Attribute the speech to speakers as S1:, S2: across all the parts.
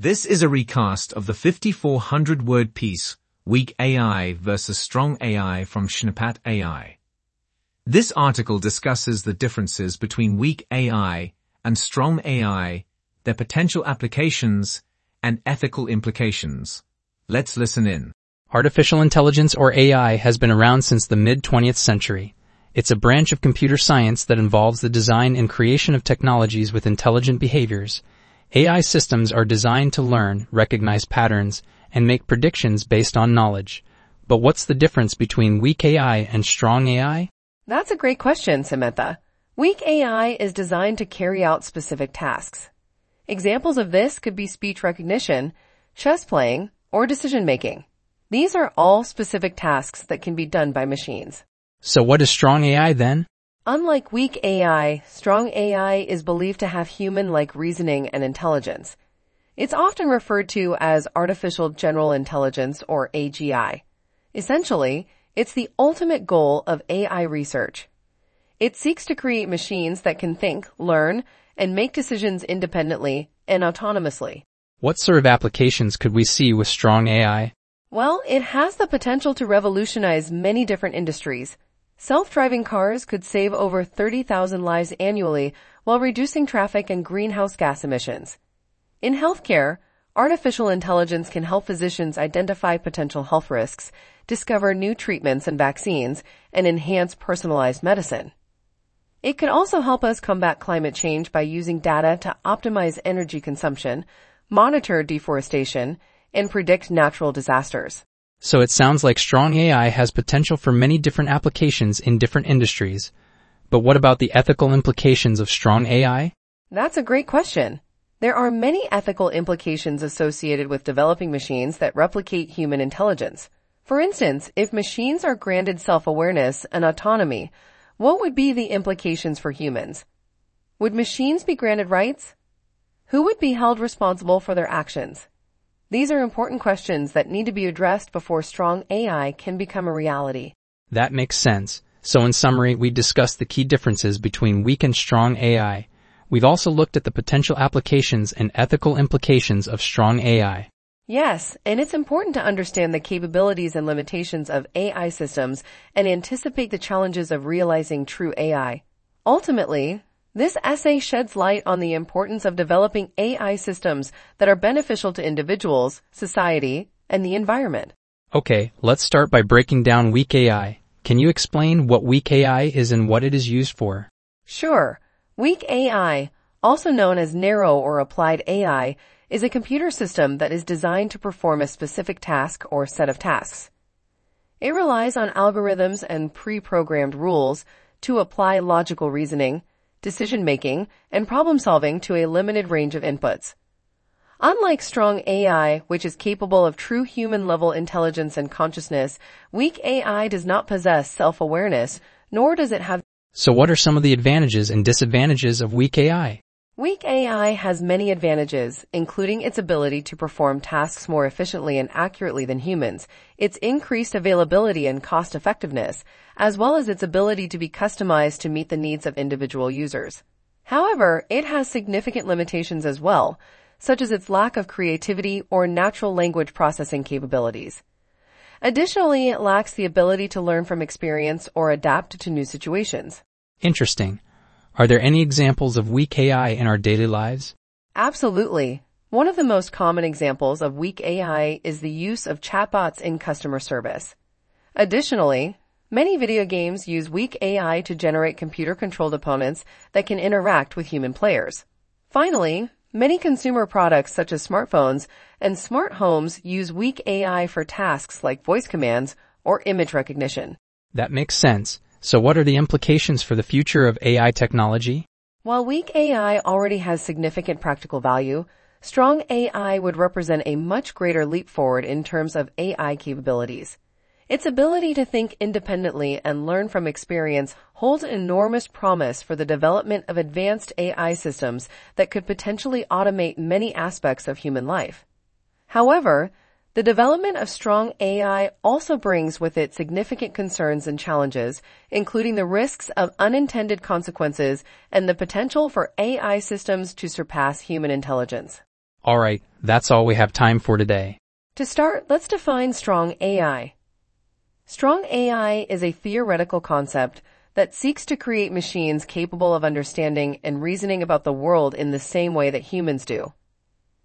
S1: This is a recast of the 5400 word piece, Weak AI versus Strong AI from Schneppat AI. This article discusses the differences between weak AI and strong AI, their potential applications, and ethical implications. Let's listen in.
S2: Artificial intelligence or AI has been around since the mid-20th century. It's a branch of computer science that involves the design and creation of technologies with intelligent behaviors AI systems are designed to learn, recognize patterns, and make predictions based on knowledge. But what's the difference between weak AI and strong AI?
S3: That's a great question, Samantha. Weak AI is designed to carry out specific tasks. Examples of this could be speech recognition, chess playing, or decision making. These are all specific tasks that can be done by machines.
S2: So what is strong AI then?
S3: Unlike weak AI, strong AI is believed to have human-like reasoning and intelligence. It's often referred to as artificial general intelligence or AGI. Essentially, it's the ultimate goal of AI research. It seeks to create machines that can think, learn, and make decisions independently and autonomously.
S2: What sort of applications could we see with strong AI?
S3: Well, it has the potential to revolutionize many different industries, Self-driving cars could save over 30,000 lives annually while reducing traffic and greenhouse gas emissions. In healthcare, artificial intelligence can help physicians identify potential health risks, discover new treatments and vaccines, and enhance personalized medicine. It could also help us combat climate change by using data to optimize energy consumption, monitor deforestation, and predict natural disasters.
S2: So it sounds like strong AI has potential for many different applications in different industries. But what about the ethical implications of strong AI?
S3: That's a great question. There are many ethical implications associated with developing machines that replicate human intelligence. For instance, if machines are granted self-awareness and autonomy, what would be the implications for humans? Would machines be granted rights? Who would be held responsible for their actions? These are important questions that need to be addressed before strong AI can become a reality.
S2: That makes sense. So in summary, we discussed the key differences between weak and strong AI. We've also looked at the potential applications and ethical implications of strong AI.
S3: Yes, and it's important to understand the capabilities and limitations of AI systems and anticipate the challenges of realizing true AI. Ultimately, this essay sheds light on the importance of developing AI systems that are beneficial to individuals, society, and the environment.
S2: Okay, let's start by breaking down weak AI. Can you explain what weak AI is and what it is used for?
S3: Sure. Weak AI, also known as narrow or applied AI, is a computer system that is designed to perform a specific task or set of tasks. It relies on algorithms and pre-programmed rules to apply logical reasoning, decision making, and problem solving to a limited range of inputs. Unlike strong AI, which is capable of true human level intelligence and consciousness, weak AI does not possess self-awareness, nor does it have
S2: So what are some of the advantages and disadvantages of weak AI?
S3: Weak AI has many advantages, including its ability to perform tasks more efficiently and accurately than humans, its increased availability and cost effectiveness, as well as its ability to be customized to meet the needs of individual users. However, it has significant limitations as well, such as its lack of creativity or natural language processing capabilities. Additionally, it lacks the ability to learn from experience or adapt to new situations.
S2: Interesting. Are there any examples of weak AI in our daily lives?
S3: Absolutely. One of the most common examples of weak AI is the use of chatbots in customer service. Additionally, many video games use weak AI to generate computer-controlled opponents that can interact with human players. Finally, many consumer products such as smartphones and smart homes use weak AI for tasks like voice commands or image recognition.
S2: That makes sense. So what are the implications for the future of AI technology?
S3: While weak AI already has significant practical value, strong AI would represent a much greater leap forward in terms of AI capabilities. Its ability to think independently and learn from experience holds enormous promise for the development of advanced AI systems that could potentially automate many aspects of human life. However, the development of strong AI also brings with it significant concerns and challenges, including the risks of unintended consequences and the potential for AI systems to surpass human intelligence.
S2: Alright, that's all we have time for today.
S3: To start, let's define strong AI. Strong AI is a theoretical concept that seeks to create machines capable of understanding and reasoning about the world in the same way that humans do.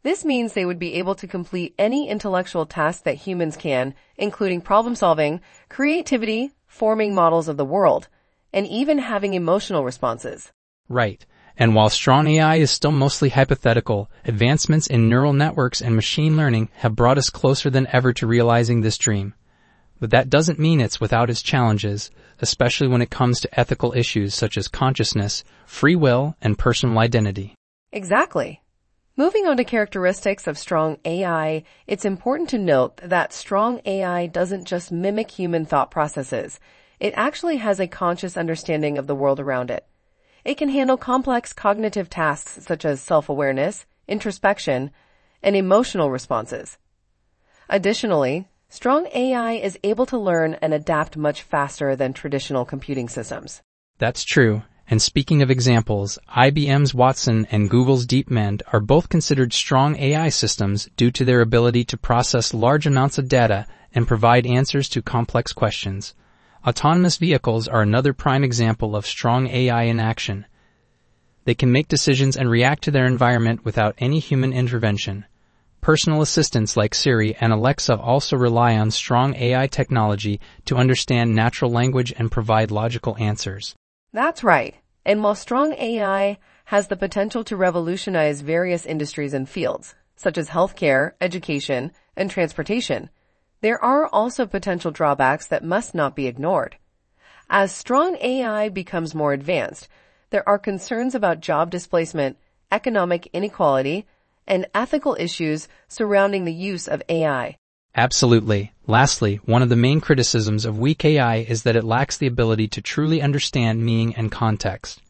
S3: This means they would be able to complete any intellectual task that humans can, including problem solving, creativity, forming models of the world, and even having emotional responses.
S2: Right. And while strong AI is still mostly hypothetical, advancements in neural networks and machine learning have brought us closer than ever to realizing this dream. But that doesn't mean it's without its challenges, especially when it comes to ethical issues such as consciousness, free will, and personal identity.
S3: Exactly. Moving on to characteristics of strong AI, it's important to note that strong AI doesn't just mimic human thought processes. It actually has a conscious understanding of the world around it. It can handle complex cognitive tasks such as self-awareness, introspection, and emotional responses. Additionally, strong AI is able to learn and adapt much faster than traditional computing systems.
S2: That's true. And speaking of examples, IBM's Watson and Google's DeepMind are both considered strong AI systems due to their ability to process large amounts of data and provide answers to complex questions. Autonomous vehicles are another prime example of strong AI in action. They can make decisions and react to their environment without any human intervention. Personal assistants like Siri and Alexa also rely on strong AI technology to understand natural language and provide logical answers.
S3: That's right. And while strong AI has the potential to revolutionize various industries and fields, such as healthcare, education, and transportation, there are also potential drawbacks that must not be ignored. As strong AI becomes more advanced, there are concerns about job displacement, economic inequality, and ethical issues surrounding the use of AI.
S2: Absolutely. Lastly, one of the main criticisms of weak AI is that it lacks the ability to truly understand meaning and context.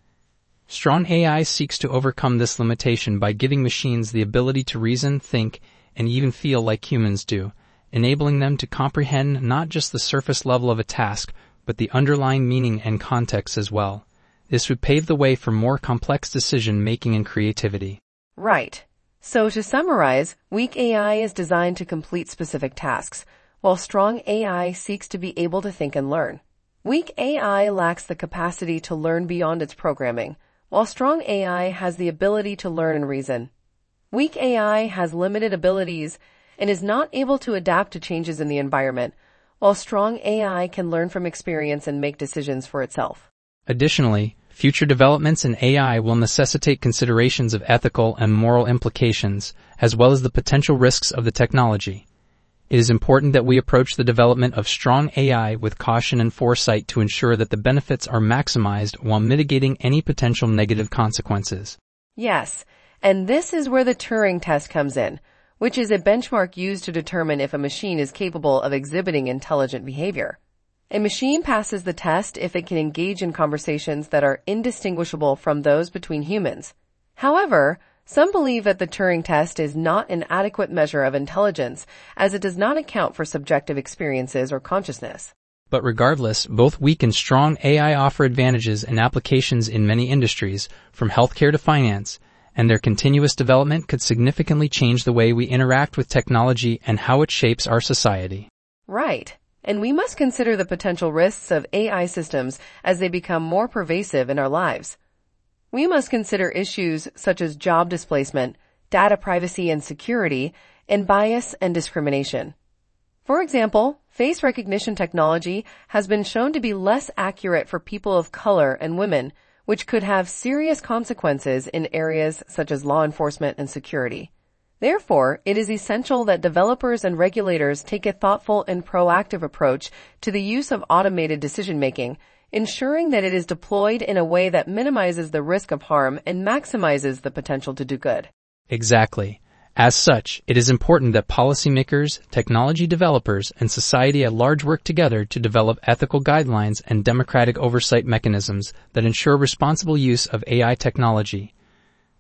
S2: Strong AI seeks to overcome this limitation by giving machines the ability to reason, think, and even feel like humans do, enabling them to comprehend not just the surface level of a task, but the underlying meaning and context as well. This would pave the way for more complex decision making and creativity.
S3: Right. So to summarize, weak AI is designed to complete specific tasks, while strong AI seeks to be able to think and learn. Weak AI lacks the capacity to learn beyond its programming, while strong AI has the ability to learn and reason. Weak AI has limited abilities and is not able to adapt to changes in the environment, while strong AI can learn from experience and make decisions for itself.
S2: Additionally, future developments in AI will necessitate considerations of ethical and moral implications, as well as the potential risks of the technology. It is important that we approach the development of strong AI with caution and foresight to ensure that the benefits are maximized while mitigating any potential negative consequences.
S3: Yes, and this is where the Turing test comes in, which is a benchmark used to determine if a machine is capable of exhibiting intelligent behavior. A machine passes the test if it can engage in conversations that are indistinguishable from those between humans. However, some believe that the Turing test is not an adequate measure of intelligence as it does not account for subjective experiences or consciousness.
S2: But regardless, both weak and strong AI offer advantages and applications in many industries, from healthcare to finance, and their continuous development could significantly change the way we interact with technology and how it shapes our society.
S3: Right. And we must consider the potential risks of AI systems as they become more pervasive in our lives. We must consider issues such as job displacement, data privacy and security, and bias and discrimination. For example, face recognition technology has been shown to be less accurate for people of color and women which could have serious consequences in areas such as law enforcement and security. Therefore, it is essential that developers and regulators take a thoughtful and proactive approach to the use of automated decision making, ensuring that it is deployed in a way that minimizes the risk of harm and maximizes the potential to do good.
S2: Exactly. As such, it is important that policymakers, technology developers, and society at large work together to develop ethical guidelines and democratic oversight mechanisms that ensure responsible use of AI technology.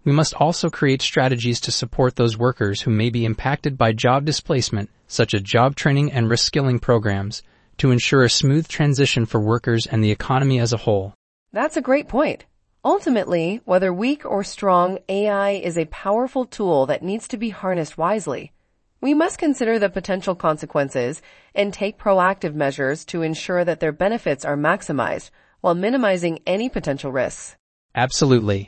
S2: We must also create strategies to support those workers who may be impacted by job displacement, such as job training and reskilling programs, to ensure a smooth transition for workers and the economy as a whole.
S3: That's a great point. Ultimately, whether weak or strong, AI is a powerful tool that needs to be harnessed wisely. We must consider the potential consequences and take proactive measures to ensure that their benefits are maximized while minimizing any potential risks.
S2: Absolutely.